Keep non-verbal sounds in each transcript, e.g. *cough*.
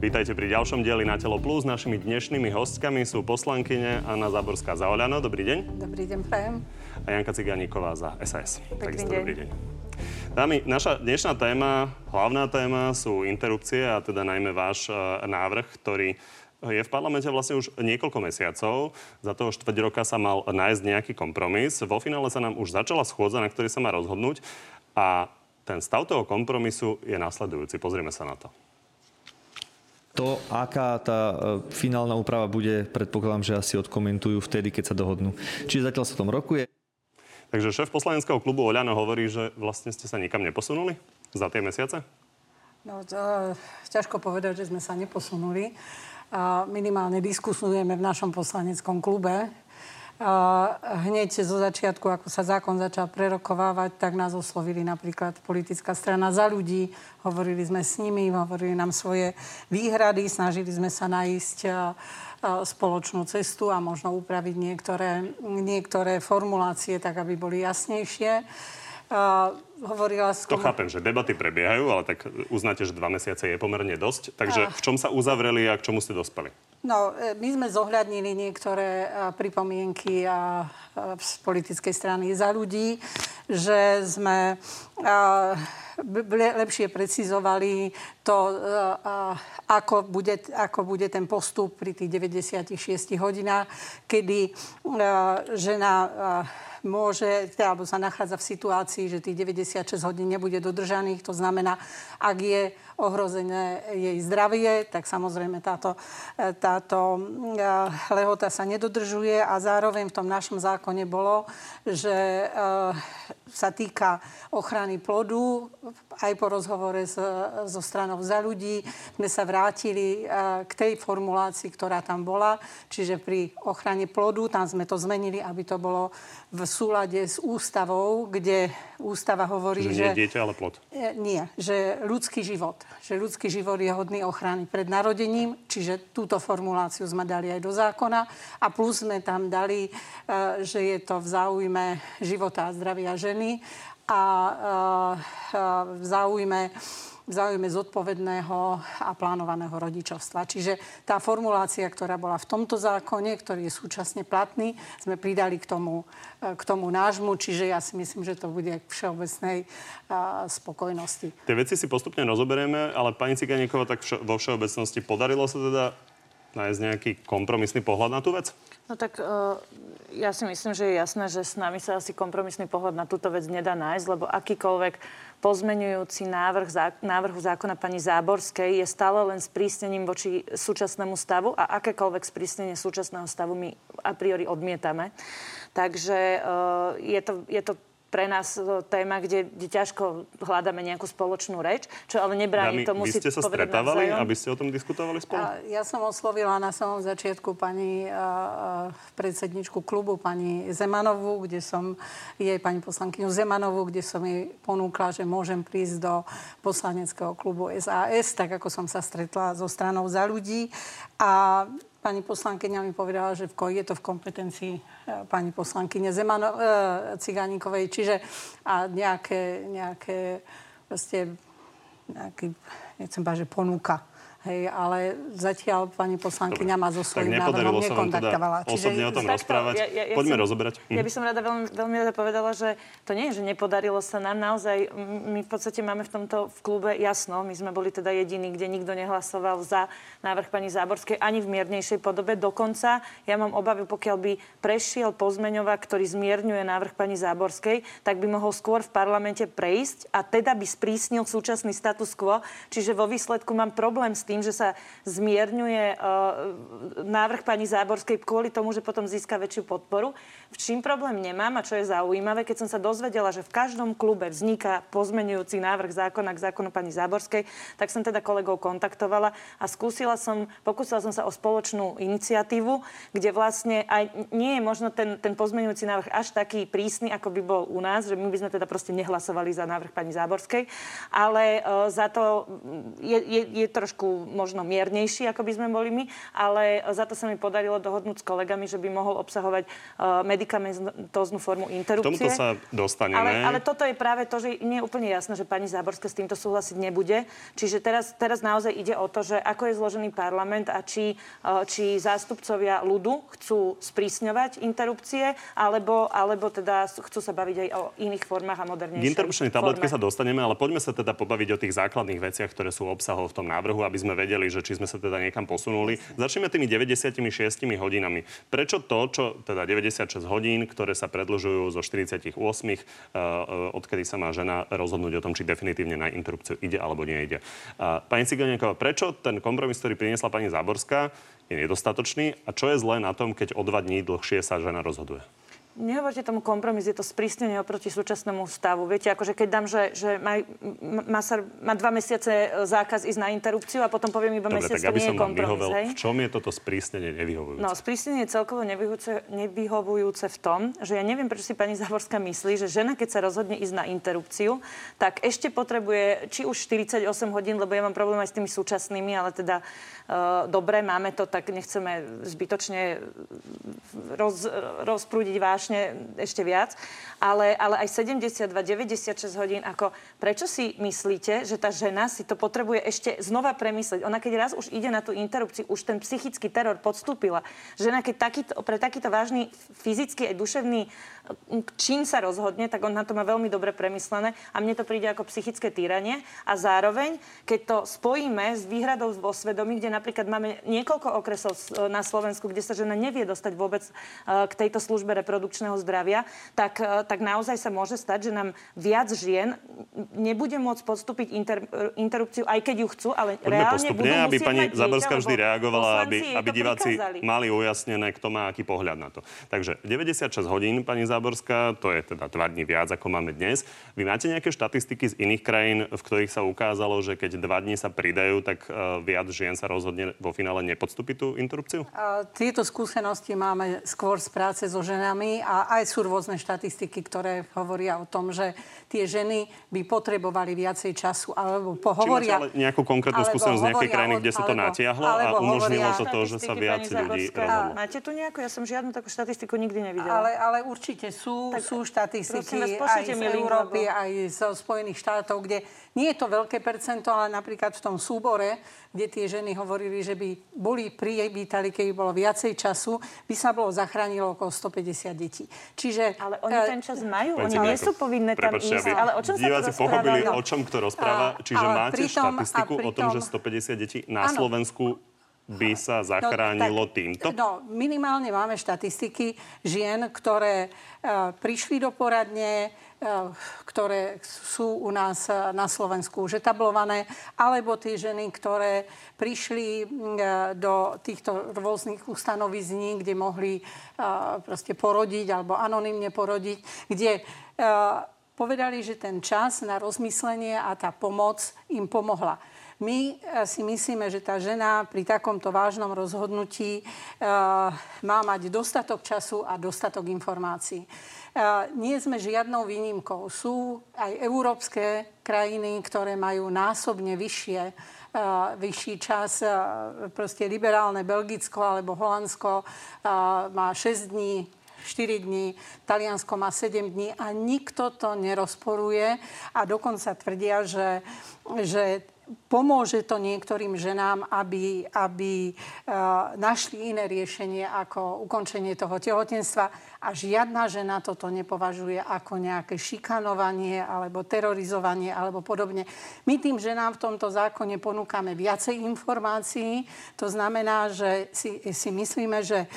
Vítajte pri ďalšom dieli Na telo plus. Našimi dnešnými hostkami sú poslankyne Anna Zaborská za Oľano. Dobrý deň. Dobrý deň, prajem. A Janka Ciganíková za SAS. Dobrý deň. dobrý deň. Dámy, naša dnešná téma, hlavná téma sú interrupcie a teda najmä váš e, návrh, ktorý je v parlamente vlastne už niekoľko mesiacov. Za toho štvrť roka sa mal nájsť nejaký kompromis. Vo finále sa nám už začala schôdza, na ktorej sa má rozhodnúť. A ten stav toho kompromisu je nasledujúci. Pozrieme sa na to. To, aká tá e, finálna úprava bude, predpokladám, že asi odkomentujú vtedy, keď sa dohodnú. Čiže zatiaľ sa tom rokuje. Takže šéf poslaneckého klubu Oľano hovorí, že vlastne ste sa nikam neposunuli za tie mesiace? No, to, ťažko povedať, že sme sa neposunuli a minimálne diskusujeme v našom poslaneckom klube. Hneď zo začiatku, ako sa zákon začal prerokovávať, tak nás oslovili napríklad politická strana za ľudí. Hovorili sme s nimi, hovorili nám svoje výhrady, snažili sme sa nájsť spoločnú cestu a možno upraviť niektoré, niektoré formulácie tak, aby boli jasnejšie. Uh, hovorila skôr... To chápem, že debaty prebiehajú, ale tak uznáte, že dva mesiace je pomerne dosť. Takže v čom sa uzavreli a k čomu ste dospeli? No, e, my sme zohľadnili niektoré pripomienky a, z politickej strany za ľudí, že sme lepšie precizovali to, ako bude, ako bude ten postup pri tých 96 hodinách, kedy žena môže, alebo sa nachádza v situácii, že tých 96 hodín nebude dodržaných. To znamená, ak je ohrozené jej zdravie, tak samozrejme táto, táto eh, lehota sa nedodržuje a zároveň v tom našom zákone bolo, že eh, sa týka ochrany plodu. Aj po rozhovore s, so stranou za ľudí sme sa vrátili k tej formulácii, ktorá tam bola. Čiže pri ochrane plodu, tam sme to zmenili, aby to bolo v súlade s ústavou, kde ústava hovorí, že... že nie dieťa, ale plod. Nie, že ľudský život. Že ľudský život je hodný ochrany pred narodením, čiže túto formuláciu sme dali aj do zákona. A plus sme tam dali, e, že je to v záujme života a zdravia ženy a e, e, v záujme v záujme zodpovedného a plánovaného rodičovstva. Čiže tá formulácia, ktorá bola v tomto zákone, ktorý je súčasne platný, sme pridali k tomu, e, k tomu nášmu, čiže ja si myslím, že to bude k všeobecnej a, spokojnosti. Tie veci si postupne rozoberieme, ale pani Ciganíková, tak vš- vo všeobecnosti podarilo sa teda nájsť nejaký kompromisný pohľad na tú vec? No tak uh, ja si myslím, že je jasné, že s nami sa asi kompromisný pohľad na túto vec nedá nájsť, lebo akýkoľvek pozmenujúci návrh návrhu zákona pani Záborskej je stále len sprísnením voči súčasnému stavu a akékoľvek sprísnenie súčasného stavu my a priori odmietame. Takže uh, je, to, je to pre nás téma, kde, kde ťažko hľadáme nejakú spoločnú reč, čo ale nebráni tomu si ste sa stretávali, navzájom. aby ste o tom diskutovali spolu? A ja som oslovila na samom začiatku pani a, a, predsedničku klubu, pani Zemanovú, kde som jej pani poslankyňu Zemanovú, kde som jej ponúkla, že môžem prísť do poslaneckého klubu SAS, tak ako som sa stretla so stranou za ľudí. A Pani poslankyňa mi povedala, že je to v kompetencii e, pani poslankyne Zemano, e, Cigánikovej, čiže a nejaké, nejaké proste, nejaký, nechcem že ponúka Hej, ale zatiaľ pani poslankyňa ma so svojím návrhom nekontaktovala. Teda osobne o tom rozprávať. Ja, ja, ja Poďme chcem, rozoberať. Ja by som rada veľmi, veľmi rada povedala, že to nie je, že nepodarilo sa nám. Naozaj, my v podstate máme v tomto v klube jasno. My sme boli teda jediní, kde nikto nehlasoval za návrh pani Záborskej ani v miernejšej podobe. Dokonca ja mám obavy, pokiaľ by prešiel pozmeňovák, ktorý zmierňuje návrh pani Záborskej, tak by mohol skôr v parlamente prejsť a teda by sprísnil súčasný status quo. Čiže vo výsledku mám problém s tým, že sa zmierňuje uh, návrh pani Záborskej kvôli tomu, že potom získa väčšiu podporu. V čím problém nemám a čo je zaujímavé, keď som sa dozvedela, že v každom klube vzniká pozmenujúci návrh zákona k zákonu pani Záborskej, tak som teda kolegov kontaktovala a skúsila som, pokúsila som sa o spoločnú iniciatívu, kde vlastne aj nie je možno ten, ten pozmenujúci návrh až taký prísny, ako by bol u nás, že my by sme teda proste nehlasovali za návrh pani Záborskej, ale uh, za to je, je, je trošku sú možno miernejší, ako by sme boli my, ale za to sa mi podarilo dohodnúť s kolegami, že by mohol obsahovať uh, formu interrupcie. K tomuto sa dostaneme. Ale, ale toto je práve to, že nie je úplne jasné, že pani Záborská s týmto súhlasiť nebude. Čiže teraz, teraz naozaj ide o to, že ako je zložený parlament a či, uh, či zástupcovia ľudu chcú sprísňovať interrupcie, alebo, alebo teda chcú sa baviť aj o iných formách a modernejších. K interrupčnej tabletke sa dostaneme, ale poďme sa teda pobaviť o tých základných veciach, ktoré sú obsahov v tom návrhu, aby sme vedeli, že či sme sa teda niekam posunuli. Začneme tými 96 hodinami. Prečo to, čo teda 96 hodín, ktoré sa predlžujú zo 48, uh, uh, odkedy sa má žena rozhodnúť o tom, či definitívne na interrupciu ide alebo nejde. Pani Cigalienková, prečo ten kompromis, ktorý priniesla pani Záborská, je nedostatočný a čo je zlé na tom, keď o dva dní dlhšie sa žena rozhoduje? Nehovorte tomu kompromis, je to sprísnenie oproti súčasnému stavu. Viete, akože keď dám, že, že má, sa, má dva mesiace e, zákaz ísť na interrupciu a potom poviem iba Dobre, mesiac, tak, to nie je kompromis. Vyhovel, hej? V čom je toto sprísnenie nevyhovujúce? No, sprísnenie je celkovo nevyhovujúce, nevyhovujúce v tom, že ja neviem, prečo si pani Záborská myslí, že žena, keď sa rozhodne ísť na interrupciu, tak ešte potrebuje či už 48 hodín, lebo ja mám problém aj s tými súčasnými, ale teda uh, dobre, máme to, tak nechceme zbytočne roz, rozprúdiť vášne ešte viac, ale, ale aj 72, 96 hodín, ako prečo si myslíte, že tá žena si to potrebuje ešte znova premyslieť? Ona keď raz už ide na tú interrupciu, už ten psychický teror podstúpila. Žena keď takýto, pre takýto vážny fyzický aj duševný čím sa rozhodne, tak on na to má veľmi dobre premyslené a mne to príde ako psychické týranie. A zároveň, keď to spojíme s výhradou vo svedomí, kde napríklad máme niekoľko okresov na Slovensku, kde sa žena nevie dostať vôbec e, k tejto službe reprodukčného zdravia, tak, e, tak naozaj sa môže stať, že nám viac žien nebude môcť podstúpiť inter, interrupciu, aj keď ju chcú, ale Poďme reálne postupne, budú aby pani Zaborská vždy reagovala, aby, aby diváci prikázali. mali ujasnené, kto má aký pohľad na to. Takže 96 hodín, pani Záborská, to je teda dva dní viac, ako máme dnes. Vy máte nejaké štatistiky z iných krajín, v ktorých sa ukázalo, že keď dva dní sa pridajú, tak uh, viac žien sa rozhodne vo finále nepodstúpiť tú interrupciu? A tieto skúsenosti máme skôr z práce so ženami a aj sú rôzne štatistiky, ktoré hovoria o tom, že tie ženy by potrebovali viacej času, alebo pohovoria... Či máte ale nejakú konkrétnu skúsenosť z nejakej krajiny, kde sa to alebo, natiahlo a umožnilo to to, že sa viac ľudí rozhodlo? Máte tu nejakú? Ja som žiadnu takú štatistiku nikdy nevidela. Ale, ale určite sú, tak, sú štatistiky vás, aj z Európy, lebo... aj zo Spojených štátov, kde nie je to veľké percento, ale napríklad v tom súbore, kde tie ženy hovorili, že by boli privítali, keby bolo viacej času, by sa bolo zachránilo okolo 150 detí. Čiže, ale oni uh, ten čas majú, oni nie sú povinné tam ísť. Ale o čom sa to pochopili, no. o čom kto rozpráva. Čiže máte pritom, štatistiku pritom, o tom, že 150 detí na áno, Slovensku by sa zachránilo no, tak, týmto? No, minimálne máme štatistiky žien, ktoré uh, prišli do poradne, uh, ktoré sú u nás uh, na Slovensku už etablované, alebo tie ženy, ktoré prišli uh, do týchto rôznych ustanovizní, kde mohli proste porodiť alebo anonymne porodiť, kde povedali, že ten čas na rozmyslenie a tá pomoc im pomohla. My eh, si myslíme, že tá žena pri takomto vážnom rozhodnutí uh, má mať dostatok času a dostatok informácií. Uh, nie sme žiadnou výnimkou. Sú aj európske krajiny, ktoré majú násobne vyššie vyšší čas. Proste liberálne Belgicko alebo Holandsko má 6 dní 4 dní, Taliansko má 7 dní a nikto to nerozporuje a dokonca tvrdia, že, že pomôže to niektorým ženám, aby, aby uh, našli iné riešenie ako ukončenie toho tehotenstva a žiadna žena toto nepovažuje ako nejaké šikanovanie alebo terorizovanie alebo podobne. My tým ženám v tomto zákone ponúkame viacej informácií. To znamená, že si, si myslíme, že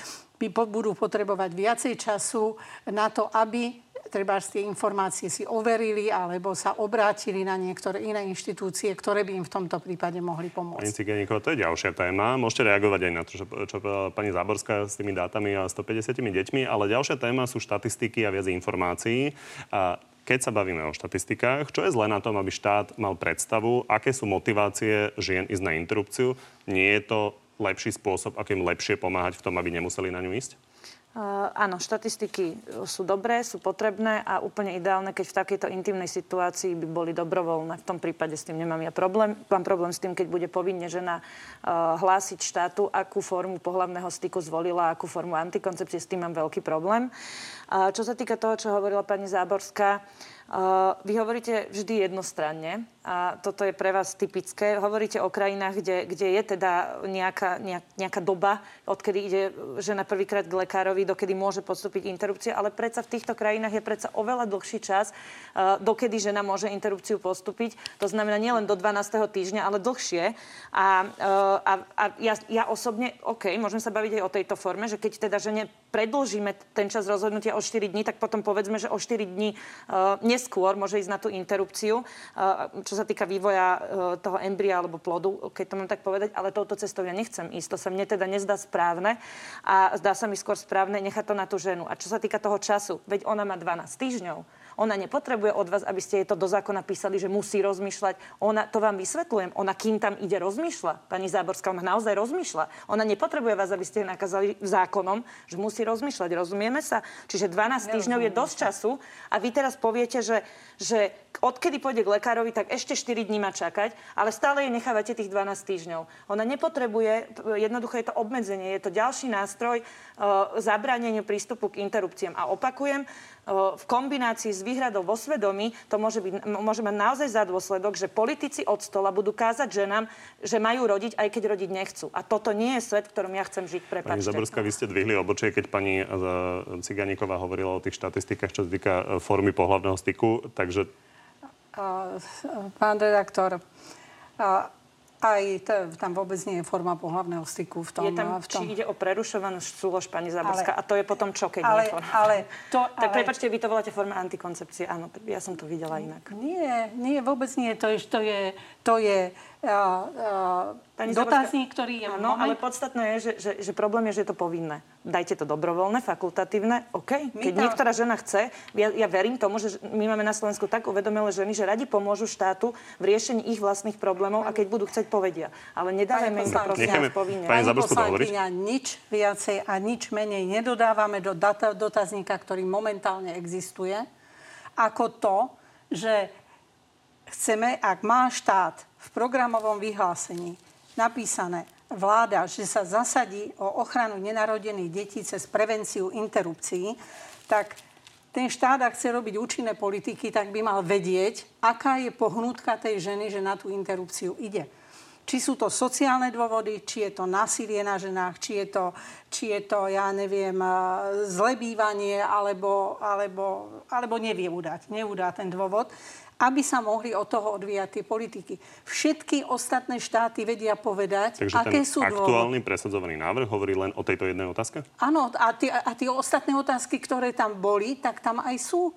budú potrebovať viacej času na to, aby treba tie informácie si overili alebo sa obrátili na niektoré iné inštitúcie, ktoré by im v tomto prípade mohli pomôcť. Pani Cigeníková, to je ďalšia téma. Môžete reagovať aj na to, čo, čo pani Záborská s tými dátami a 150 deťmi, ale ďalšia téma sú štatistiky a viac informácií. A keď sa bavíme o štatistikách, čo je zle na tom, aby štát mal predstavu, aké sú motivácie žien ísť na interrupciu? Nie je to lepší spôsob, akým lepšie pomáhať v tom, aby nemuseli na ňu ísť? Uh, áno, štatistiky sú dobré, sú potrebné a úplne ideálne, keď v takejto intimnej situácii by boli dobrovoľné. V tom prípade s tým nemám ja problém. Mám problém s tým, keď bude povinne žena uh, hlásiť štátu, akú formu pohľavného styku zvolila, akú formu antikoncepcie. S tým mám veľký problém. Uh, čo sa týka toho, čo hovorila pani Záborská, vy hovoríte vždy jednostranne a toto je pre vás typické. Hovoríte o krajinách, kde, kde je teda nejaká, nejak, nejaká doba, odkedy ide žena prvýkrát k lekárovi, dokedy môže podstúpiť interrupciu, ale predsa v týchto krajinách je predsa oveľa dlhší čas, uh, dokedy žena môže interrupciu postúpiť. To znamená nielen do 12. týždňa, ale dlhšie. A, uh, a, a ja, ja osobne, OK, môžem sa baviť aj o tejto forme, že keď teda žene predlžíme ten čas rozhodnutia o 4 dní, tak potom povedzme, že o 4 dní uh, neskôr môže ísť na tú interrupciu, uh, čo sa týka vývoja uh, toho embria alebo plodu, keď to mám tak povedať, ale touto cestou ja nechcem ísť. To sa mne teda nezdá správne a zdá sa mi skôr správne nechať to na tú ženu. A čo sa týka toho času, veď ona má 12 týždňov ona nepotrebuje od vás, aby ste jej to do zákona písali, že musí rozmýšľať. Ona, to vám vysvetľujem, ona kým tam ide rozmýšľa. Pani Záborská, ona naozaj rozmýšľa. Ona nepotrebuje vás, aby ste jej nakázali zákonom, že musí rozmýšľať. Rozumieme sa? Čiže 12 týždňov je dosť času a vy teraz poviete, že, že odkedy pôjde k lekárovi, tak ešte 4 dní má čakať, ale stále jej nechávate tých 12 týždňov. Ona nepotrebuje, jednoducho je to obmedzenie, je to ďalší nástroj uh, zabráneniu prístupu k interrupciám. A opakujem, v kombinácii s výhradou vo svedomí to môže, byť, môže mať naozaj za dôsledok, že politici od stola budú kázať ženám, že majú rodiť, aj keď rodiť nechcú. A toto nie je svet, v ktorom ja chcem žiť. Prepačte. Pani Zaborská, vy ste dvihli obočie, keď pani Ciganíková hovorila o tých štatistikách, čo sa týka e, formy pohľavného styku. Takže... Pán redaktor, aj to, tam vôbec nie je forma pohľavného styku v tom. Je tam, v tom... či ide o prerušovanú súlož pani Zaborská. Ale, a to je potom čo, keď ale, nie forma. Ale to, *laughs* tak ale... prepačte, vy to voláte forma antikoncepcie. Áno, ja som to videla inak. Nie, nie, vôbec nie. To je, to je, to je uh, uh, dotazník, ktorý je... Áno, ale podstatné je, že, že, že problém je, že je to povinné. Dajte to dobrovoľné, fakultatívne, OK. Keď to... niektorá žena chce, ja, ja verím tomu, že my máme na Slovensku tak uvedomelé ženy, že radi pomôžu štátu v riešení ich vlastných problémov a keď budú chcieť, povedia. Ale nedávajme im to prosím povinne. Pani poslankyňa, nič viacej a nič menej nedodávame do data, dotazníka, ktorý momentálne existuje, ako to, že chceme, ak má štát v programovom vyhlásení napísané vláda, že sa zasadí o ochranu nenarodených detí cez prevenciu interrupcií, tak ten štát, ak chce robiť účinné politiky, tak by mal vedieť, aká je pohnutka tej ženy, že na tú interrupciu ide. Či sú to sociálne dôvody, či je to násilie na ženách, či je to, či je to ja neviem, zlé bývanie, alebo, alebo, alebo nevie udať, neudá ten dôvod aby sa mohli od toho odvíjať tie politiky. Všetky ostatné štáty vedia povedať, Takže aké ten sú aktuálny dôvod. presadzovaný návrh hovorí len o tejto jednej otázke? Áno, a tie, a tie ostatné otázky, ktoré tam boli, tak tam aj sú.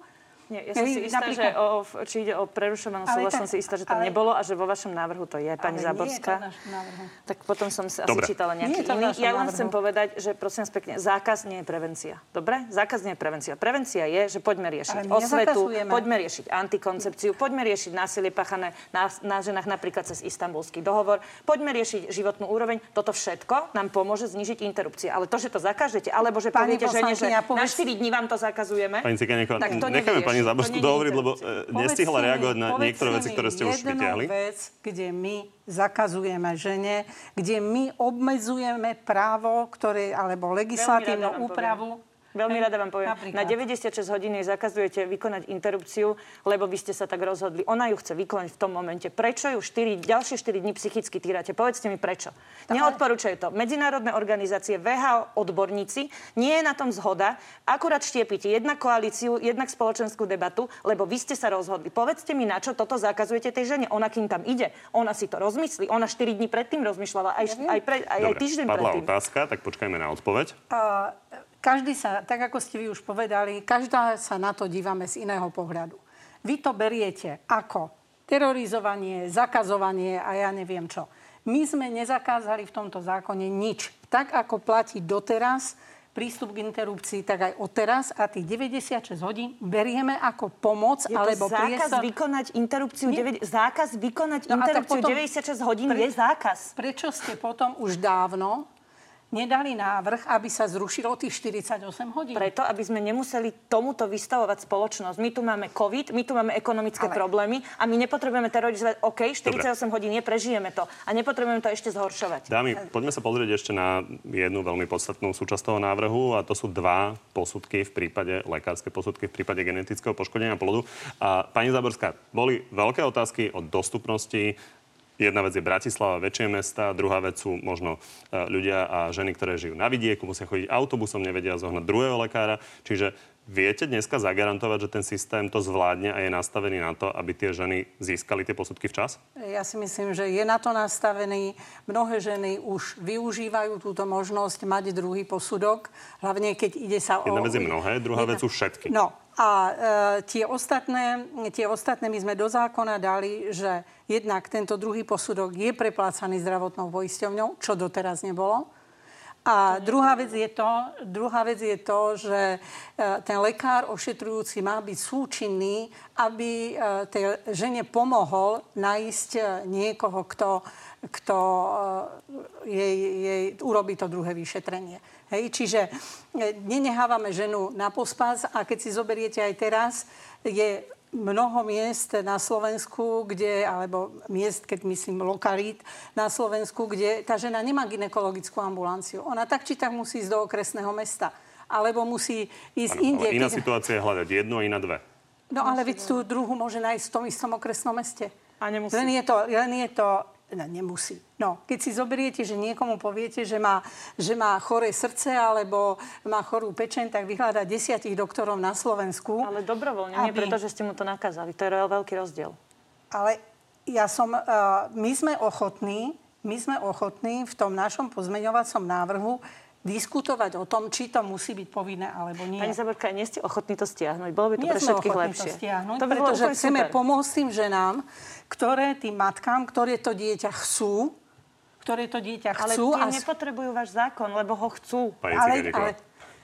Nie, ja som si istá, napríklad... že o, či ide o prerušovanú súhlas, som si istá, že tam ale... nebolo a že vo vašom návrhu to je, pani ale Záborská. Nie je to Tak potom som si Dobre. asi čítala nejaký iný. Ja len chcem povedať, že prosím vás pekne, zákaz nie je prevencia. Dobre? Zákaz nie je prevencia. Prevencia je, že poďme riešiť osvetu, poďme riešiť antikoncepciu, poďme riešiť násilie páchané na, na ženách napríklad cez istambulský dohovor, poďme riešiť životnú úroveň. Toto všetko nám pomôže znižiť interrupcie. Ale to, že to zakážete, alebo že poviete žene, že na 4 dní vám to zakazujeme, tak to pani Záborsku dohovoriť, lebo e, nestihla reagovať na niektoré veci, ktoré ste už vyťahli. vec, kde my zakazujeme žene, kde my obmedzujeme právo, ktoré, alebo legislatívnu úpravu, Veľmi rada vám poviem. Napríklad. Na 96 hodín jej zakazujete vykonať interrupciu, lebo vy ste sa tak rozhodli. Ona ju chce vykonať v tom momente. Prečo ju 4, ďalšie 4 dní psychicky týrate? Povedzte mi prečo. Tak Neodporúčajú to. Medzinárodné organizácie, VHO, odborníci, nie je na tom zhoda. Akurát štiepite jednak koalíciu, jednak spoločenskú debatu, lebo vy ste sa rozhodli. Povedzte mi, na čo toto zakazujete tej žene. Ona kým tam ide, ona si to rozmyslí. Ona 4 dní predtým rozmýšľala, aj, aj, pre, aj, Dobre, aj týždeň padla predtým. otázka, tak počkajme na odpoveď. Uh, každý sa, tak ako ste vy už povedali, každá sa na to dívame z iného pohľadu. Vy to beriete ako terorizovanie, zakazovanie a ja neviem čo. My sme nezakázali v tomto zákone nič. Tak ako platí doteraz prístup k interrupcii, tak aj odteraz a tých 96 hodín berieme ako pomoc je alebo zákaz priestor... vykonať interrupciu, Nie. zákaz vykonať no interrupciu potom, 96 hodín pre, je zákaz. Prečo ste potom už dávno nedali návrh, aby sa zrušilo tých 48 hodín? Preto, aby sme nemuseli tomuto vystavovať spoločnosť. My tu máme COVID, my tu máme ekonomické Ale... problémy a my nepotrebujeme terorizovať, OK, 48 Dobre. hodín je, prežijeme to. A nepotrebujeme to ešte zhoršovať. Dámy, poďme sa pozrieť ešte na jednu veľmi podstatnú súčasť toho návrhu a to sú dva posudky v prípade, lekárske posudky v prípade genetického poškodenia plodu. A pani Záborská, boli veľké otázky o dostupnosti Jedna vec je Bratislava, väčšie mesta, druhá vec sú možno e, ľudia a ženy, ktoré žijú na vidieku, musia chodiť autobusom, nevedia zohnať druhého lekára. Čiže viete dneska zagarantovať, že ten systém to zvládne a je nastavený na to, aby tie ženy získali tie posudky včas? Ja si myslím, že je na to nastavený. Mnohé ženy už využívajú túto možnosť mať druhý posudok, hlavne keď ide sa Jedna o... Jedna vec je mnohé, druhá Jedna... vec sú všetky. No, a e, tie, ostatné, tie ostatné my sme do zákona dali, že jednak tento druhý posudok je preplácaný zdravotnou poisťovňou, čo doteraz nebolo. A druhá vec je to, druhá vec je to že e, ten lekár ošetrujúci má byť súčinný, aby e, tej žene pomohol nájsť e, niekoho, kto, kto jej, jej urobí to druhé vyšetrenie. Hej, čiže e, nenehávame ženu na pospas a keď si zoberiete aj teraz, je mnoho miest na Slovensku, kde, alebo miest, keď myslím lokalít na Slovensku, kde tá žena nemá ginekologickú ambulanciu. Ona tak či tak musí ísť do okresného mesta. Alebo musí ísť inde. iná keď... situácia je hľadať jednu a iná dve. No ale veď tú druhú môže nájsť v tom istom okresnom meste. A nemusí. Len je to, len je to No, nemusí. No, keď si zoberiete, že niekomu poviete, že má, že má choré srdce alebo má chorú pečeň, tak vyhľadá desiatich doktorov na Slovensku. Ale dobrovoľne, aby... nie preto, že ste mu to nakázali. To je veľký rozdiel. Ale ja som, uh, my sme ochotní, my sme ochotní v tom našom pozmeňovacom návrhu diskutovať o tom, či to musí byť povinné alebo nie. Pani Zaborka, nie ste ochotní to stiahnuť? Bolo by to nie pre všetkých lepšie. To stiahnuť, to by pretože chceme super. pomôcť tým ženám, ktoré tým matkám, ktoré to dieťa chcú, ktoré to dieťa chcú. Ale tie a... nepotrebujú váš zákon, lebo ho chcú. Pani ale, ale,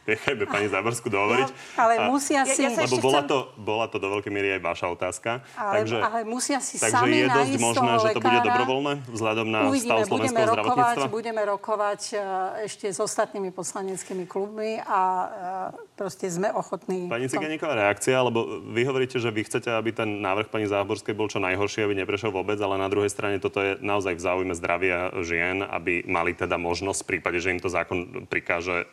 nechajme pani Záborskú dohovoriť. No, ale a, musia si... Ja, ja lebo bola, chcem... to, bola to do veľkej miery aj vaša otázka. Ale, takže, ale musia si takže sami je dosť možné, že to bude dobrovoľné vzhľadom na Uvidíme, stav slovenského budeme rokovať, Budeme rokovať ešte s ostatnými poslaneckými klubmi a uh, proste sme ochotní... Pani Ciganíková, reakcia, lebo vy hovoríte, že vy chcete, aby ten návrh pani Záborskej bol čo najhorší, aby neprešiel vôbec, ale na druhej strane toto je naozaj v záujme zdravia žien, aby mali teda možnosť v prípade, že im to zákon prikáže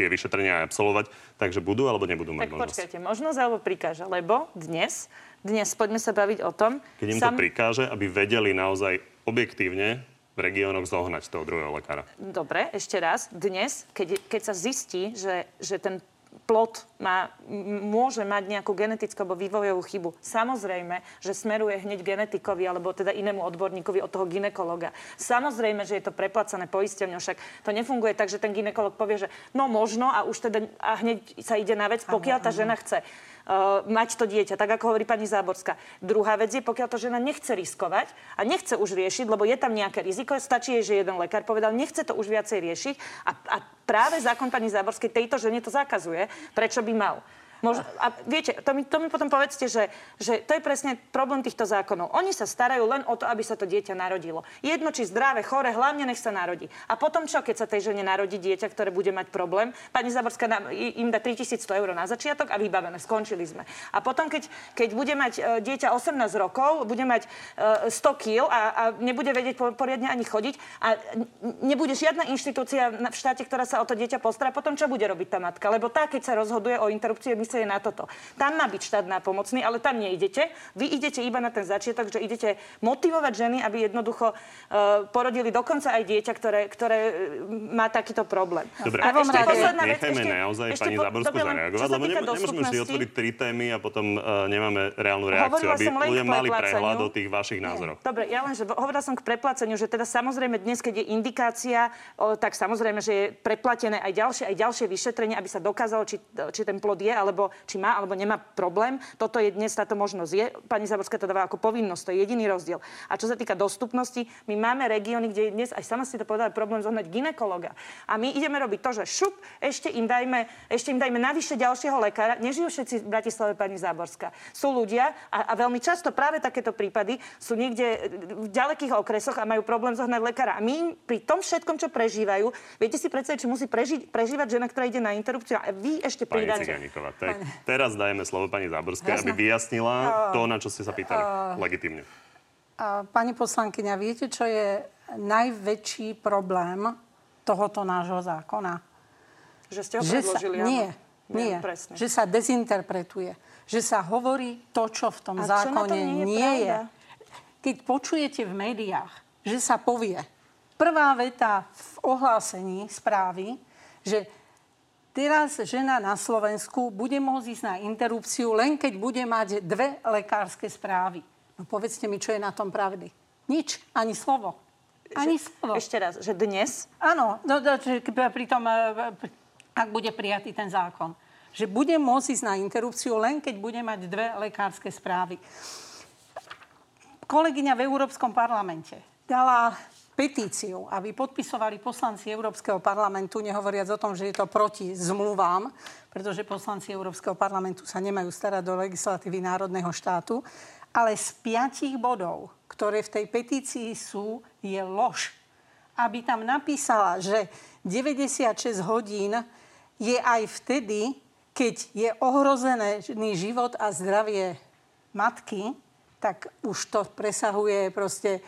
tie vyšetrenia aj absolvovať, takže budú alebo nebudú mať tak možnosť? počkajte, možnosť alebo prikáže, lebo dnes, dnes poďme sa baviť o tom... Keď im sam... to prikáže, aby vedeli naozaj objektívne v regiónoch zohnať toho druhého lekára. Dobre, ešte raz. Dnes, keď, keď sa zistí, že, že ten plod má, môže mať nejakú genetickú alebo vývojovú chybu. Samozrejme, že smeruje hneď genetikovi alebo teda inému odborníkovi od toho ginekologa. Samozrejme, že je to preplacané poisťovňou, však to nefunguje tak, že ten ginekolog povie, že no možno a už teda a hneď sa ide na vec, pokiaľ tá žena chce uh, mať to dieťa, tak ako hovorí pani Záborská. Druhá vec je, pokiaľ to žena nechce riskovať a nechce už riešiť, lebo je tam nejaké riziko, stačí jej, že jeden lekár povedal, nechce to už viacej riešiť a, a práve zákon pani Záborskej tejto žene to zakazuje, prečo by mal. Mož, a viete, to mi, to mi potom povedzte, že, že to je presne problém týchto zákonov. Oni sa starajú len o to, aby sa to dieťa narodilo. Jedno, či zdravé, chore, hlavne nech sa narodí. A potom čo, keď sa tej žene narodí dieťa, ktoré bude mať problém? Pani Zaborská im dá 3100 eur na začiatok a vybavené, skončili sme. A potom, keď, keď bude mať e, dieťa 18 rokov, bude mať e, 100 kg a, a nebude vedieť poriadne ani chodiť a nebude žiadna inštitúcia v štáte, ktorá sa o to dieťa postará, potom čo bude robiť tá matka? Lebo tá, keď sa rozhoduje o interrupcii je na toto. Tam má byť štát nápomocný, ale tam neidete. Vy idete iba na ten začiatok, že idete motivovať ženy, aby jednoducho uh, porodili dokonca aj dieťa, ktoré, ktoré e, má takýto problém. Dobre, a ešte posledná vec. Nechajme ešte, naozaj ešte pani Záborskú zareagovať, lebo nemôžeme vždy otvoriť tri témy a potom uh, nemáme reálnu reakciu, aby ľudia mali prehľad o tých vašich názoroch. Dobre, ja len, že hovorila som k prepláceniu, že teda samozrejme dnes, keď je indikácia, o, tak samozrejme, že je preplatené aj ďalšie, aj ďalšie vyšetrenie, aby sa dokázalo, či, či ten plod je alebo alebo či má alebo nemá problém. Toto je dnes táto možnosť. Je, pani Zaborská to dáva ako povinnosť, to je jediný rozdiel. A čo sa týka dostupnosti, my máme regióny, kde je dnes, aj sama si to povedala, problém zohnať ginekologa. A my ideme robiť to, že šup, ešte im dajme, ešte im dajme navyše ďalšieho lekára. Nežijú všetci v Bratislave pani Záborská. Sú ľudia a, a veľmi často práve takéto prípady sú niekde v ďalekých okresoch a majú problém zohnať lekára. A my pri tom všetkom, čo prežívajú, viete si predstaviť, či musí preži- prežívať žena, ktorá ide na interrupciu a vy ešte pridáte. Tak teraz dajeme slovo pani Záborskej, aby vyjasnila to, na čo ste sa pýtali. Legitimne. A, Pani poslankyňa, viete, čo je najväčší problém tohoto nášho zákona? Že ste ho Že sa, predložili, áno. nie, Viem, nie, presne. že sa dezinterpretuje. Že sa hovorí to, čo v tom A čo na tom zákone nie je nie je. pravda? Keď počujete v médiách, že sa povie, prvá veta v ohlásení správy, že teraz žena na Slovensku bude môcť ísť na interrupciu len keď bude mať dve lekárske správy. No povedzte mi, čo je na tom pravdy. Nič, ani slovo. Ani slovo. Ešte raz, že dnes Áno, no, no, že pri tom, e, ak bude prijatý ten zákon, že bude môcť ísť na interrupciu len keď bude mať dve lekárske správy. Kolegyňa v Európskom parlamente dala petíciu, aby podpisovali poslanci Európskeho parlamentu, nehovoriac o tom, že je to proti zmluvám, pretože poslanci Európskeho parlamentu sa nemajú starať do legislatívy národného štátu, ale z piatich bodov, ktoré v tej petícii sú, je lož. Aby tam napísala, že 96 hodín je aj vtedy, keď je ohrozený život a zdravie matky, tak už to presahuje proste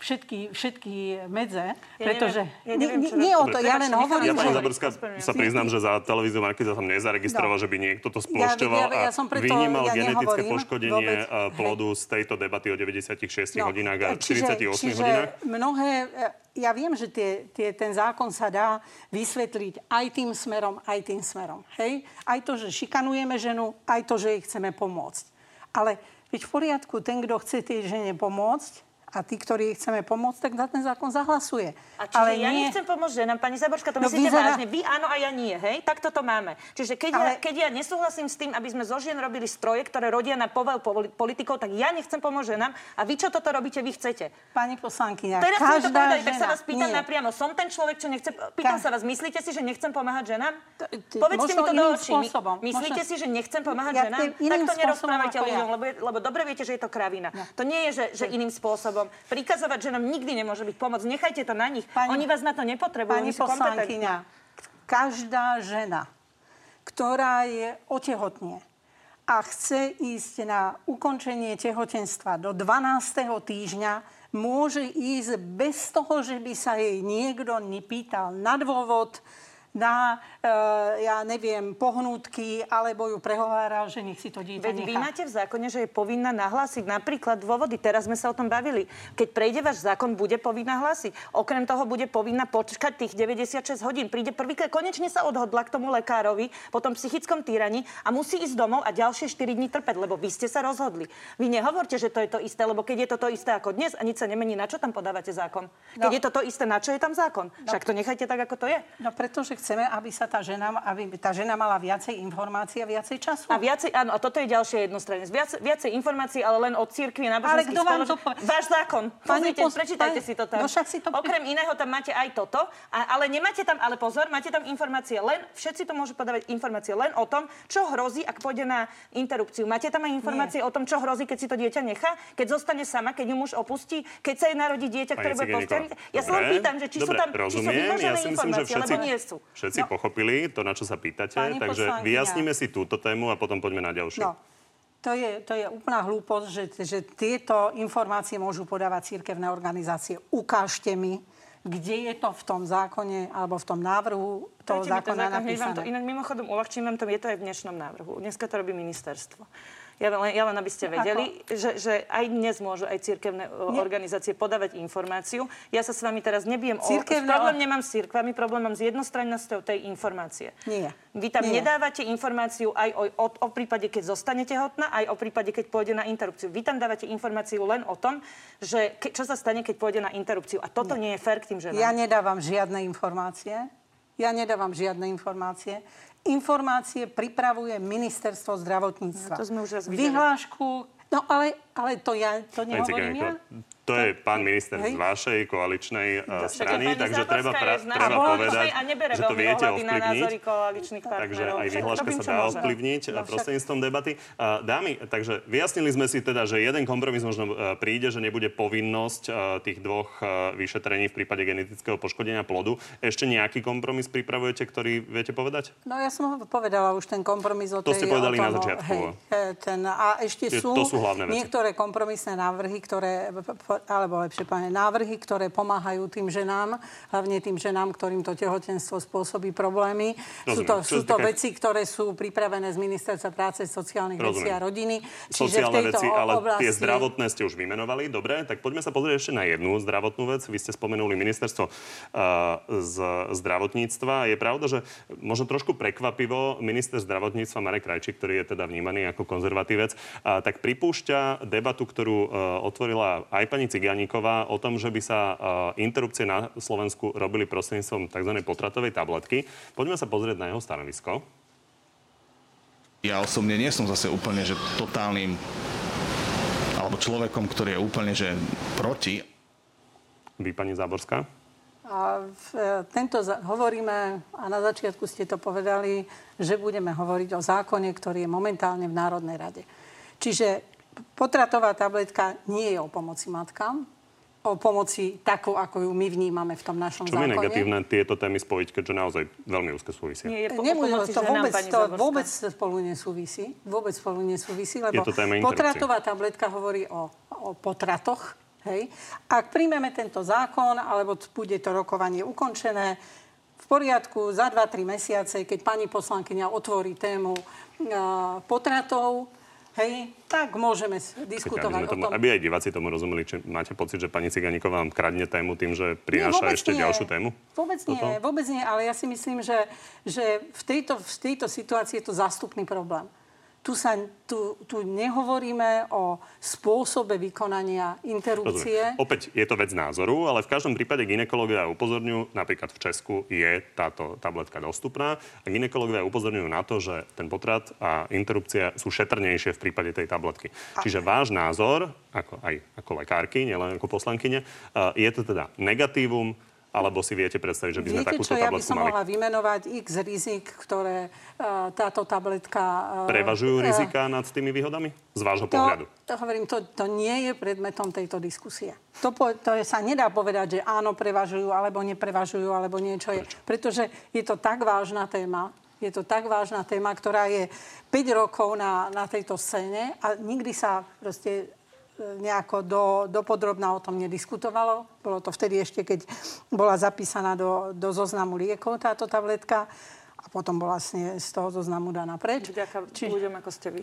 všetky, všetky medze. Ja pretože ja neviem, čo- nie, nie o to, ja len hovorím, Ja, že... Zaborská, sa priznám, že za televíziu Markiza som nezaregistroval, No. že by niekto to Ja- splošťoval ja- ja som a preto- vynímal ja genetické poškodenie vôbec. eh, plodu z tejto debaty o 96 hodinách a čiže- 48 čiže hodinách. mnohé, e, ja viem, že tie, tie, ten zákon sa dá vysvetliť aj tým smerom, aj tým smerom. Hej? Aj to, že šikanujeme ženu, aj to, že jej chceme pomôcť. Ale veď v poriadku, ten, kto chce tej žene pomôcť, a tí, ktorí chceme pomôcť, tak za ten zákon zahlasuje. A čiže Ale ja nie... nechcem pomôcť ženám, pani Zaborská, to No myslíte vyzerá- vážne? Vy áno a ja nie, hej? Tak toto máme. Čiže keď, Ale- ja, keď ja nesúhlasím s tým, aby sme zo žien robili stroje, ktoré rodia na povel poli- politikov, tak ja nechcem pomôcť ženám. A vy čo toto robíte, vy chcete? Pani poslankyňa, Teraz mi to každá povedali, žena... tak sa vás pýtam nie. napriamo. Som ten človek, čo nechce... Pýtam Ka- sa vás, myslíte si, že nechcem pomáhať ženám? Povedzte mi to do očí. Myslíte si, že nechcem pomáhať ženám? Tak to nerozprávajte ľuďom, lebo, dobre viete, že je to kravina. To nie je, že iným spôsobom. Prikazovať ženám nikdy nemôže byť pomoc. Nechajte to na nich. Pani- Oni vás na to nepotrebujú. Pani poslankyňa, každá žena, ktorá je otehotne a chce ísť na ukončenie tehotenstva do 12. týždňa, môže ísť bez toho, že by sa jej niekto nepýtal na dôvod, na, e, ja neviem, pohnútky, alebo ju prehováral, že nech si to dieťa Veď vy nechá. máte v zákone, že je povinná nahlásiť napríklad dôvody. Teraz sme sa o tom bavili. Keď prejde váš zákon, bude povinná hlásiť. Okrem toho bude povinná počkať tých 96 hodín. Príde prvýkrát, konečne sa odhodla k tomu lekárovi po tom psychickom týraní a musí ísť domov a ďalšie 4 dní trpeť, lebo vy ste sa rozhodli. Vy nehovorte, že to je to isté, lebo keď je to to isté ako dnes a nič sa nemení, na čo tam podávate zákon? Keď No. je to to isté, na čo je tam zákon? Však to nechajte tak, ako to je. No pretože chceme, aby sa tá žena, aby tá žena mala viacej informácií a viacej času. A viacej, áno, a toto je ďalšia jednostrannosť. Viac, viacej informácií, ale len od církvy a Ale kto vám to povie? Váš zákon. Pozrite, pos- prečítajte si to tam. No však si to- Okrem iného tam máte aj toto, a, ale nemáte tam, ale pozor, máte tam informácie len, všetci to môžu podávať informácie len o tom, čo hrozí, ak pôjde na interrupciu. Máte tam aj informácie o tom, čo hrozí, keď si to dieťa nechá, keď zostane sama, keď ju muž opustí, keď sa jej narodí dieťa, ktoré bude postiahnuté. Ja sa len pýtam, že či sú dobre, tam či sú vymožené ja si myslím, že informácie, všetci, alebo nie sú. Všetci No. pochopili to, na čo sa pýtate, Pani takže poslankyňa. vyjasníme si túto tému a potom poďme na ďalšiu. No, to je, to je úplná hlúposť, že, že tieto informácie môžu podávať církevné organizácie. Ukážte mi, kde je to v tom zákone alebo v tom návrhu toho Dajte zákona zákon, hneď vám to, napísané. inak mimochodom uľahčím vám to, je to aj v dnešnom návrhu. Dneska to robí ministerstvo. Ja len, ja len aby ste vedeli, že, že aj dnes môžu aj cirkevné Nie. organizácie podávať informáciu. Ja sa s vami teraz nebijem Cirkevné- o... Problém nemám s cirkvami, problém mám s jednostrannosťou tej informácie. Nie. Vy tam Nie. nedávate informáciu aj o, o, o prípade, keď zostane tehotná, aj o prípade, keď pôjde na interrupciu. Vy tam dávate informáciu len o tom, že ke, čo sa stane, keď pôjde na interrupciu. A toto nie, nie je fér k tým ženám. Ja nedávam žiadne informácie. Ja nedávam žiadne informácie. Informácie pripravuje ministerstvo zdravotníctva. No, to sme už raz videli. Vyhlášku, no ale, ale to, ja, to nehovorím ja. To je pán minister Hej. z vašej koaličnej uh, strany, takže treba, pra, treba povedať, že to viete ovplyvniť. Takže aj vyhláška sa dá ovplyvniť no, prostredníctvom debaty. Uh, dámy, takže vyjasnili sme si teda, že jeden kompromis možno uh, príde, že nebude povinnosť uh, tých dvoch uh, vyšetrení v prípade genetického poškodenia plodu. Ešte nejaký kompromis pripravujete, ktorý viete povedať? No ja som povedala už ten kompromis o tej... To ste povedali na začiatku. Hej, ten, a ešte sú, to sú hlavné veci. Niektoré kompromisné návrhy, ktoré alebo lepšie povedané, návrhy, ktoré pomáhajú tým ženám, hlavne tým ženám, ktorým to tehotenstvo spôsobí problémy. Rozumiem. Sú to, sú to týka... veci, ktoré sú pripravené z Ministerstva práce, sociálnych Rozumiem. vecí a rodiny. Čiže Sociálne veci, ale oblasti... tie zdravotné ste už vymenovali. Dobre, tak poďme sa pozrieť ešte na jednu zdravotnú vec. Vy ste spomenuli ministerstvo uh, z zdravotníctva. Je pravda, že možno trošku prekvapivo minister zdravotníctva Marek Krajčík, ktorý je teda vnímaný ako konzervatívec, uh, tak pripúšťa debatu, ktorú uh, otvorila aj pani Ciganíková o tom, že by sa uh, interrupcie na Slovensku robili prostredníctvom tzv. potratovej tabletky. Poďme sa pozrieť na jeho stanovisko. Ja osobne nie som zase úplne, že totálnym alebo človekom, ktorý je úplne, že proti. Vy, pani Záborská? A v, e, tento hovoríme, a na začiatku ste to povedali, že budeme hovoriť o zákone, ktorý je momentálne v Národnej rade. Čiže potratová tabletka nie je o pomoci matkám, o pomoci takú, ako ju my vnímame v tom našom Čo zákone. Čo je negatívne tieto témy spojiť, keďže naozaj veľmi úzke súvisia? Nie, je po, Nemôže, to, vôbec, to vôbec spolu nesúvisí. Vôbec spolu nesúvisí, lebo potratová tabletka hovorí o, o potratoch. Hej. Ak príjmeme tento zákon, alebo bude to rokovanie ukončené, v poriadku za 2-3 mesiace, keď pani poslankyňa otvorí tému uh, potratov, Hej, tak môžeme diskutovať aby, tomu, o tom. Aby aj diváci tomu rozumeli, či máte pocit, že pani Ciganíková vám kradne tému tým, že prináša nie, ešte nie. ďalšiu tému? Vôbec Toto? nie, vôbec nie, ale ja si myslím, že, že v, tejto, v tejto situácii je to zástupný problém. Tu, sa, tu, tu nehovoríme o spôsobe vykonania interrupcie. Rozumiem. Opäť je to vec názoru, ale v každom prípade ginekológia upozorňujú, napríklad v Česku je táto tabletka dostupná a ginekológia upozorňujú na to, že ten potrat a interrupcia sú šetrnejšie v prípade tej tabletky. A... Čiže váš názor, ako, aj ako lekárky, nielen ako poslankyne, je to teda negatívum, alebo si viete predstaviť, že by sme Viete takúto čo, tabletku ja by som mali? mohla vymenovať x rizik, ktoré uh, táto tabletka... Uh, Prevažujú uh, rizika nad tými výhodami? Z vášho to, pohľadu? To hovorím, to, to nie je predmetom tejto diskusie. To, po, to je, sa nedá povedať, že áno, prevažujú, alebo neprevažujú, alebo niečo je. Prečo? Pretože je to tak vážna téma, je to tak vážna téma, ktorá je 5 rokov na, na tejto scéne a nikdy sa proste nejako do, dopodrobná o tom nediskutovalo. Bolo to vtedy ešte, keď bola zapísaná do, do zoznamu liekov táto tabletka a potom bola vlastne z toho zoznamu daná preč. Ďakujem Či... ľuďom, ako ste vy.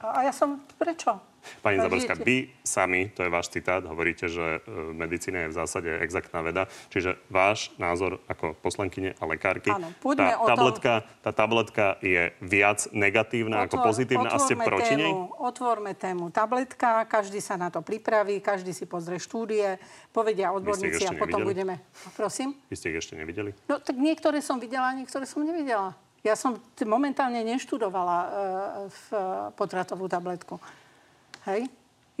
A ja som... Prečo? Pani Zaborská, vy sami, to je váš citát, hovoríte, že e, medicína je v zásade exaktná veda, čiže váš názor ako poslankyne a lekárky, Áno, tá, tabletka, tom... tá tabletka je viac negatívna Otvor, ako pozitívna a ste proti tému, nej? Otvorme tému tabletka, každý sa na to pripraví, každý si pozrie štúdie, povedia odborníci a potom nevideli? budeme... Prosím? Vy ste ich ešte nevideli? No tak niektoré som videla, niektoré som nevidela. Ja som momentálne neštudovala uh, v, potratovú tabletku. Hej?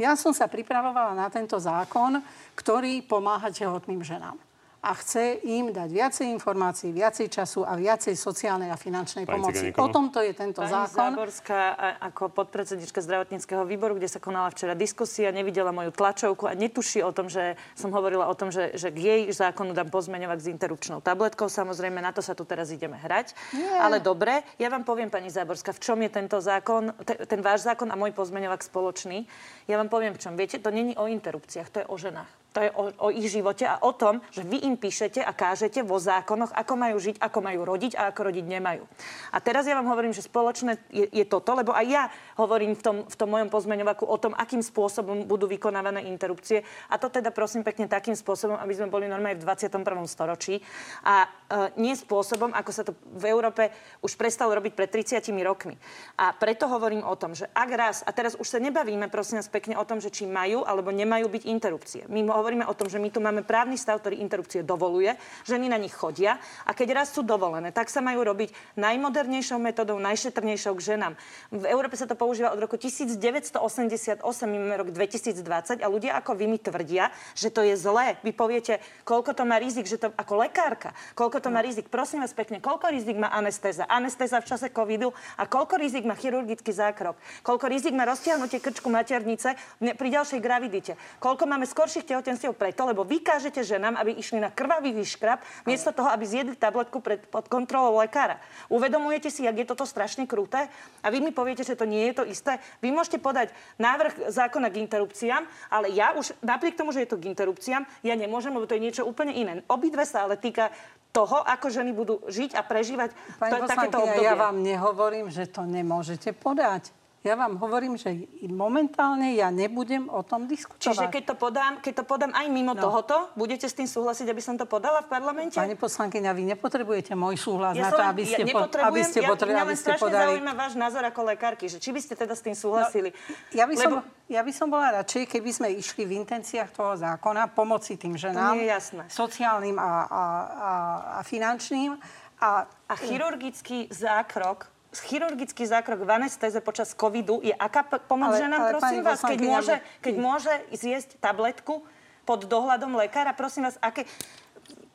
Ja som sa pripravovala na tento zákon, ktorý pomáha tehotným ženám a chce im dať viacej informácií, viacej času a viacej sociálnej a finančnej Pani pomoci. Ciganíková. O tomto je tento Pani zákon. Záborská ako podpredsednička zdravotníckého výboru, kde sa konala včera diskusia, nevidela moju tlačovku a netuší o tom, že som hovorila o tom, že, že k jej zákonu dám pozmeňovať s interrupčnou tabletkou. Samozrejme, na to sa tu teraz ideme hrať. Nie. Ale dobre, ja vám poviem, pani Záborská, v čom je tento zákon, te, ten váš zákon a môj pozmeňovak spoločný. Ja vám poviem, v čom. Viete, to není o interrupciách, to je o ženách. To je o, o ich živote a o tom, že vy im píšete a kážete vo zákonoch, ako majú žiť, ako majú rodiť a ako rodiť nemajú. A teraz ja vám hovorím, že spoločné je, je toto, lebo aj ja hovorím v tom, v tom mojom pozmeňovaku o tom, akým spôsobom budú vykonávané interrupcie. A to teda prosím pekne takým spôsobom, aby sme boli normálne v 21. storočí. A e, nie spôsobom, ako sa to v Európe už prestalo robiť pred 30 rokmi. A preto hovorím o tom, že ak raz, a teraz už sa nebavíme prosím nás pekne o tom, že či majú alebo nemajú byť interrupcie. My hovoríme o tom, že my tu máme právny stav, ktorý interrupcie dovoluje, ženy na nich chodia a keď raz sú dovolené, tak sa majú robiť najmodernejšou metodou, najšetrnejšou k ženám. V Európe sa to používa od roku 1988, my máme rok 2020 a ľudia ako vy mi tvrdia, že to je zlé. Vy poviete, koľko to má rizik, že to ako lekárka, koľko to má rizik. Prosím vás pekne, koľko rizik má anestéza? Anestéza v čase covidu a koľko rizik má chirurgický zákrok? Koľko rizik má roztiahnutie krčku maternice pri ďalšej gravidite? Koľko máme skorších tehotenstiev preto, lebo vy kážete ženám, aby išli na krvavý vyškrab, miesto toho, aby zjedli tabletku pred, pod kontrolou lekára. Uvedomujete si, jak je toto strašne kruté? A vy mi poviete, že to nie je to isté? Vy môžete podať návrh zákona k interrupciám, ale ja už napriek tomu, že je to k interrupciám, ja nemôžem, lebo to je niečo úplne iné. Obidve sa ale týka toho, ako ženy budú žiť a prežívať Pani to, takéto obdobie. ja vám nehovorím, že to nemôžete podať. Ja vám hovorím, že momentálne ja nebudem o tom diskutovať. Čiže keď to podám, keď to podám aj mimo no. tohoto, budete s tým súhlasiť, aby som to podala v parlamente? Pani poslankyňa, vy nepotrebujete môj súhlas ja na to, aby ste, ja po, aby ste, potre- ja, aby ste podali... zaujíma váš názor ako lekárky, že či by ste teda s tým súhlasili. No, ja, by som, Lebo... ja by som bola radšej, keby sme išli v intenciách toho zákona pomoci tým ženám, to je jasné. sociálnym a, a, a, a finančným. A, a chirurgický zákrok chirurgický zákrok v anestéze počas covidu je aká pomoc ale, ženám, ale, prosím vás, keď môže, keď môže zjesť tabletku pod dohľadom lekára, prosím vás, aké...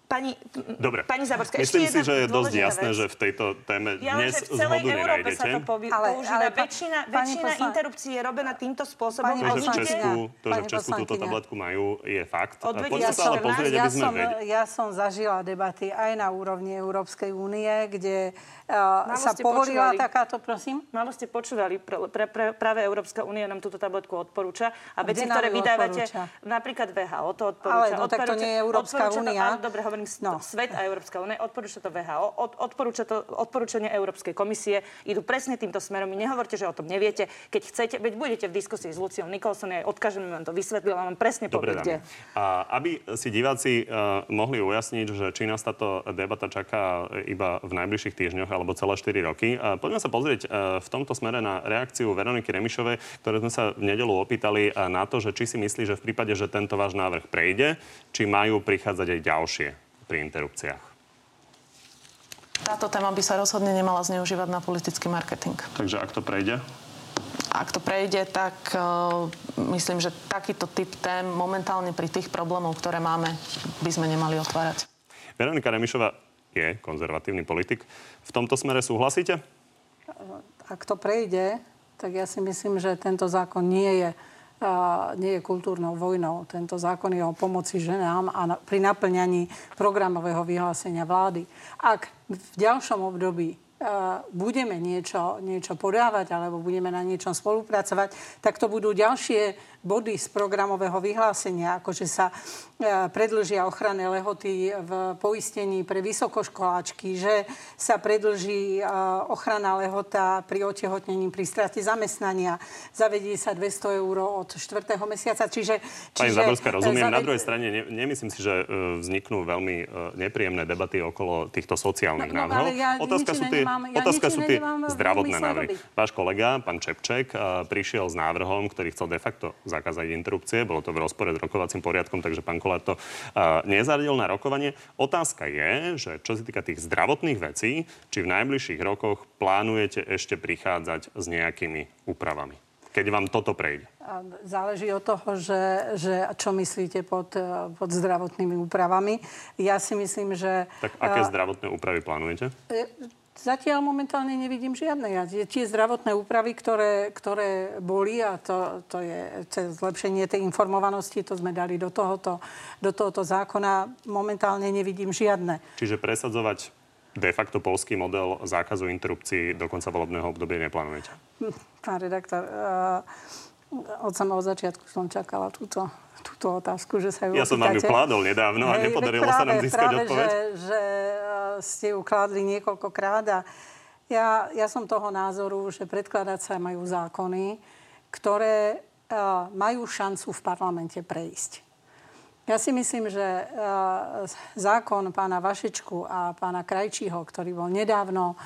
Pani, Dobre. pani Záborská, Myslím si, že je dosť jasné, vec. že v tejto téme ja, dnes v celej Európe sa to povi- ale. Ale, väčšina väčšina poslan... interrupcií je robená týmto spôsobom. Pani to, že v Česku, to, že v Česku túto tabletku majú, je fakt. Poďme ja sa ale pozrieť, ja som, Ja som zažila debaty aj na úrovni Európskej únie, kde Uh, sa povolila počúvali. takáto, prosím? Málo ste počúvali, pre, pre, pre, práve Európska únia nám túto tabletku odporúča a veci, ktoré vydávate, napríklad VHO to odporúča. Ale no, tak to nie je Európska únia. Dobre, hovorím, no. svet a Európska únia, odporúča to VHO, od, odporúča to odporúčania Európskej komisie, idú presne týmto smerom. My nehovorte, že o tom neviete. Keď chcete, veď budete v diskusii s Luciou Nikolson, ja odkážem vám to vysvetlila, vám presne povie, kde. A aby si diváci uh, mohli ujasniť, že či nás táto debata čaká iba v najbližších týždňoch, alebo celé 4 roky. Poďme sa pozrieť e, v tomto smere na reakciu Veroniky Remišovej, ktoré sme sa v nedelu opýtali na to, že či si myslí, že v prípade, že tento váš návrh prejde, či majú prichádzať aj ďalšie pri interrupciách. Táto téma by sa rozhodne nemala zneužívať na politický marketing. Takže ak to prejde? Ak to prejde, tak uh, myslím, že takýto typ tém momentálne pri tých problémov, ktoré máme, by sme nemali otvárať. Veronika Remišova, je konzervatívny politik. V tomto smere súhlasíte? Ak to prejde, tak ja si myslím, že tento zákon nie je nie je kultúrnou vojnou. Tento zákon je o pomoci ženám a pri naplňaní programového vyhlásenia vlády. Ak v ďalšom období budeme niečo, niečo podávať alebo budeme na niečom spolupracovať, tak to budú ďalšie body z programového vyhlásenia, ako že sa e, predlžia ochranné lehoty v poistení pre vysokoškoláčky, že sa predlží e, ochranná lehota pri otehotnení, pri strate zamestnania, zavedí sa 200 eur od 4. mesiaca. Čiže, Pani čiže, Zaborská, rozumiem. Zaved... Na druhej strane ne, nemyslím si, že vzniknú veľmi nepríjemné debaty okolo týchto sociálnych no, no, návrhov. Ja otázka sú tie, nemám, ja otázka sú tie zdravotné návrhy. Váš kolega, pán Čepček, prišiel s návrhom, ktorý chcel de facto zakázať interrupcie. Bolo to v rozpore s rokovacím poriadkom, takže pán Kolár to uh, nezaradil na rokovanie. Otázka je, že čo sa týka tých zdravotných vecí, či v najbližších rokoch plánujete ešte prichádzať s nejakými úpravami keď vám toto prejde? Záleží od toho, že, že čo myslíte pod, pod zdravotnými úpravami. Ja si myslím, že... Tak aké zdravotné úpravy plánujete? Zatiaľ momentálne nevidím žiadne. Ja, tie zdravotné úpravy, ktoré, ktoré boli, a to, to je zlepšenie tej informovanosti, to sme dali do tohoto, do tohoto zákona, momentálne nevidím žiadne. Čiže presadzovať de facto polský model zákazu interrupcií do konca volebného obdobia neplánujete? Pán redaktor, uh, od samého začiatku som čakala túto, túto otázku, že sa ju Ja som vám ju kládol nedávno a nepodarilo práve, sa nám získať práve, odpoveď. Že, že ste ju kládli niekoľkokrát a ja, ja som toho názoru, že predkladať sa majú zákony, ktoré uh, majú šancu v parlamente prejsť. Ja si myslím, že uh, zákon pána Vašečku a pána Krajčího, ktorý bol nedávno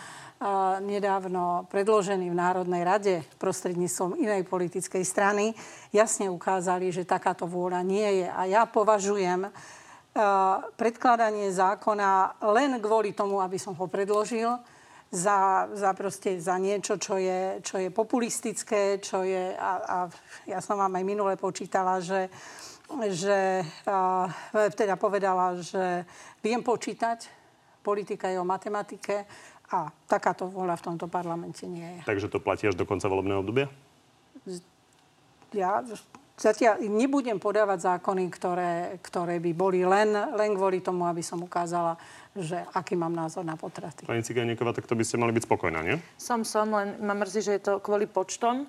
nedávno predložený v Národnej rade prostredníctvom inej politickej strany, jasne ukázali, že takáto vôľa nie je. A ja považujem predkladanie zákona len kvôli tomu, aby som ho predložil, za, za, proste, za niečo, čo je, čo je populistické, čo je... A, a ja som vám aj minule počítala, že, že a, teda povedala, že viem počítať, politika je o matematike a takáto vôľa v tomto parlamente nie je. Takže to platí až do konca volebného obdobia? Ja zatiaľ nebudem podávať zákony, ktoré, ktoré by boli len, len kvôli tomu, aby som ukázala, že aký mám názor na potraty. Pani Cigajníková, tak to by ste mali byť spokojná, nie? Som, som, len ma mrzí, že je to kvôli počtom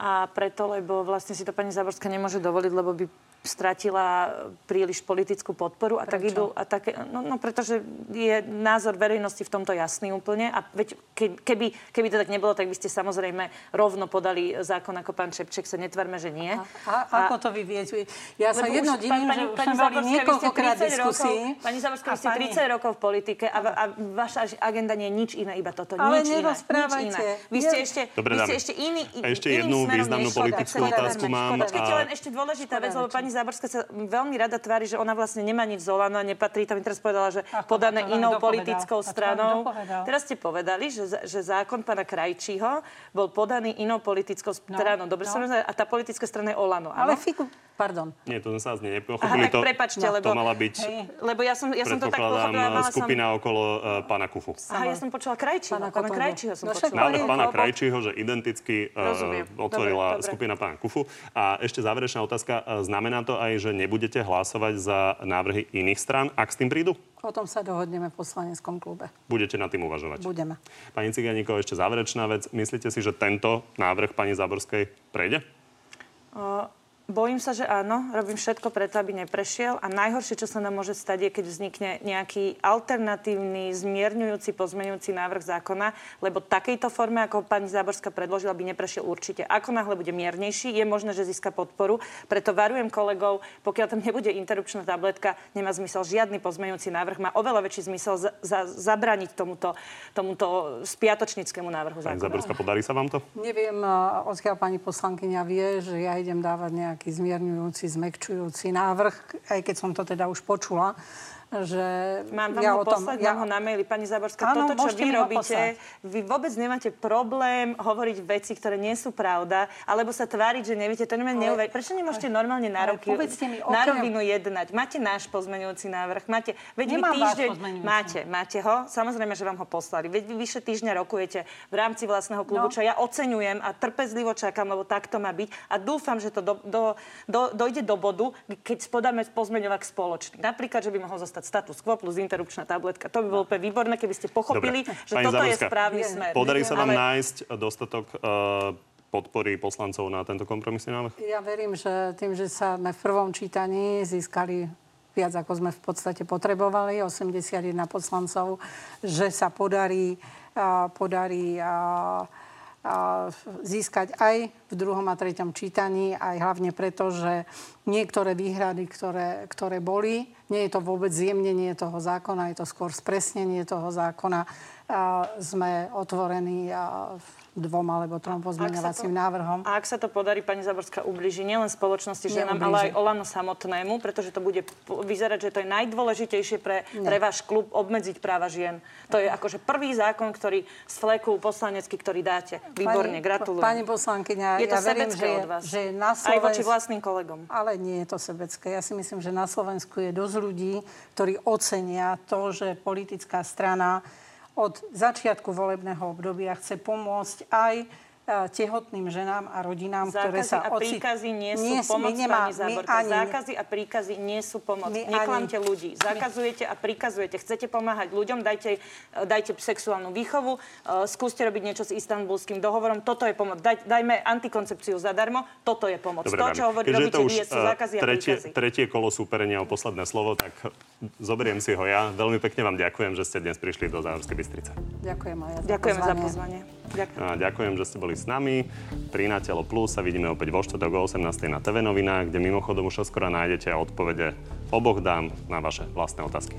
a preto, lebo vlastne si to pani Záborská nemôže dovoliť, lebo by stratila príliš politickú podporu. A tak idú, a také, no, no, pretože je názor verejnosti v tomto jasný úplne. A veď, keby, keby to tak nebolo, tak by ste samozrejme rovno podali zákon ako pán Šepček. Sa netvarme, že nie. A, a, a ako to vy viete? Ja sa jedno divím, že už sme niekoľkokrát diskusí. Pani Záborská, vy ste 30 rokov v politike a, a vaša agenda nie je nič iné, iba toto. Ale nič iné. Nič iné. Vy ste ešte, Dobre, vy ste ešte iný, a ešte jednu významnú politickú otázku mám. Počkajte, len ešte dôležitá vec, lebo pani pani Záborská sa veľmi rada tvári, že ona vlastne nemá nič z a nepatrí. Tam teraz povedala, že Ako podané inou politickou stranou. Teraz ste povedali, že, že zákon pána Krajčího bol podaný inou politickou no, stranou. No, Dobre, no. a tá politická strana je Olano. Ale fiku, Pardon. Nie, to sme sa znie nepochopili. Aha, to, prepačte, no, lebo... To mala byť, hej. lebo ja som, ja som to tak pochopila. skupina som... okolo uh, pána Kufu. Aha, ja som počula Krajčího. Pána, pána Krajčího som no, počula. Návrh pána Krajčího, že identicky uh, otvorila dobre, skupina pána Kufu. A ešte záverečná otázka. Znamená to aj, že nebudete hlasovať za návrhy iných strán, ak s tým prídu? O tom sa dohodneme v poslaneckom klube. Budete nad tým uvažovať? Budeme. Pani Ciganíko, ešte záverečná vec. Myslíte si, že tento návrh pani Záborskej prejde? Uh, Bojím sa, že áno. Robím všetko preto, aby neprešiel. A najhoršie, čo sa nám môže stať, je, keď vznikne nejaký alternatívny, zmierňujúci, pozmeňujúci návrh zákona, lebo takejto forme, ako pani Záborská predložila, by neprešiel určite. Ako náhle bude miernejší, je možné, že získa podporu. Preto varujem kolegov, pokiaľ tam nebude interrupčná tabletka, nemá zmysel žiadny pozmeňujúci návrh. Má oveľa väčší zmysel za, za, zabrániť tomuto, tomuto spiatočnickému návrhu zákona. Pani Záborská, podarí sa vám to? Neviem, odkiaľ pani poslankyňa vie, že ja idem dávať nejak nejaký zmierňujúci, zmekčujúci návrh, aj keď som to teda už počula že Mám vám ja ho tom, ja... ho na maili. Pani Záborská, Áno, toto, čo vy robíte, vy vôbec nemáte problém hovoriť veci, ktoré nie sú pravda, alebo sa tváriť, že neviete, to nemá ale... neuveriť. Prečo nemôžete normálne na, roky, mi, na rovinu jednať? Máte náš pozmeňujúci návrh, máte, veď Nemám vy týždeň, máte, máte ho, samozrejme, že vám ho poslali. Veď vy vyše týždňa rokujete v rámci vlastného klubu, no. čo ja oceňujem a trpezlivo čakám, lebo tak to má byť. A dúfam, že to do, do, do, dojde do bodu, keď podáme pozmeňovak spoločný. Napríklad, že by mohol zostať dostať status quo plus interrupčná tabletka. To by bolo úplne výborné, keby ste pochopili, Dobre. že Pani toto Zaborská, je správny smer. Podarí sa vám ale... nájsť dostatok uh, podpory poslancov na tento kompromisný návrh? Ja verím, že tým, že sa sme v prvom čítaní získali viac, ako sme v podstate potrebovali, 81 poslancov, že sa podarí, uh, podarí uh, získať aj v druhom a treťom čítaní, aj hlavne preto, že niektoré výhrady, ktoré, ktoré boli, nie je to vôbec zjemnenie toho zákona, je to skôr spresnenie toho zákona, a sme otvorení a dvom alebo trom pozmeňovacím návrhom. A ak sa to podarí, pani Zaborská ubliží nielen spoločnosti ženám, ale aj Olano samotnému, pretože to bude vyzerať, že to je najdôležitejšie pre, pre váš klub obmedziť práva žien. To je akože prvý zákon, ktorý z fleku poslanecký, ktorý dáte. Výborne, pani, gratulujem. Pani poslankyňa, je to ja verím, že, od vás. že na Slovensku... Aj voči vlastným kolegom. Ale nie je to sebecké. Ja si myslím, že na Slovensku je dosť ľudí, ktorí ocenia to, že politická strana od začiatku volebného obdobia chce pomôcť aj tehotným ženám a rodinám, Zákazy ktoré sa a príkazy nie sú nie, pomoc, nemá, pani Záborka. Ani, Zákazy a príkazy nie sú pomoc. Neklamte ani, ľudí. Zakazujete a prikazujete. Chcete pomáhať ľuďom, dajte, dajte sexuálnu výchovu, uh, skúste robiť niečo s istambulským dohovorom. Toto je pomoc. Daj, dajme antikoncepciu zadarmo. Toto je pomoc. Dobre, to, čo hovorí, robíte to už, sú zákazy a tretie, príkazy. tretie kolo súperenia o posledné slovo, tak zoberiem si ho ja. Veľmi pekne vám ďakujem, že ste dnes prišli do Záhorskej Bystrice. Ďakujem aj ja za Ďakujem pozvanie. za pozvanie. Ďakujem. Ďakujem, že ste boli s nami. Pri Natelo Plus sa vidíme opäť vo štvrtok o 18. na TV novinách, kde mimochodom už skoro nájdete odpovede oboch dám na vaše vlastné otázky.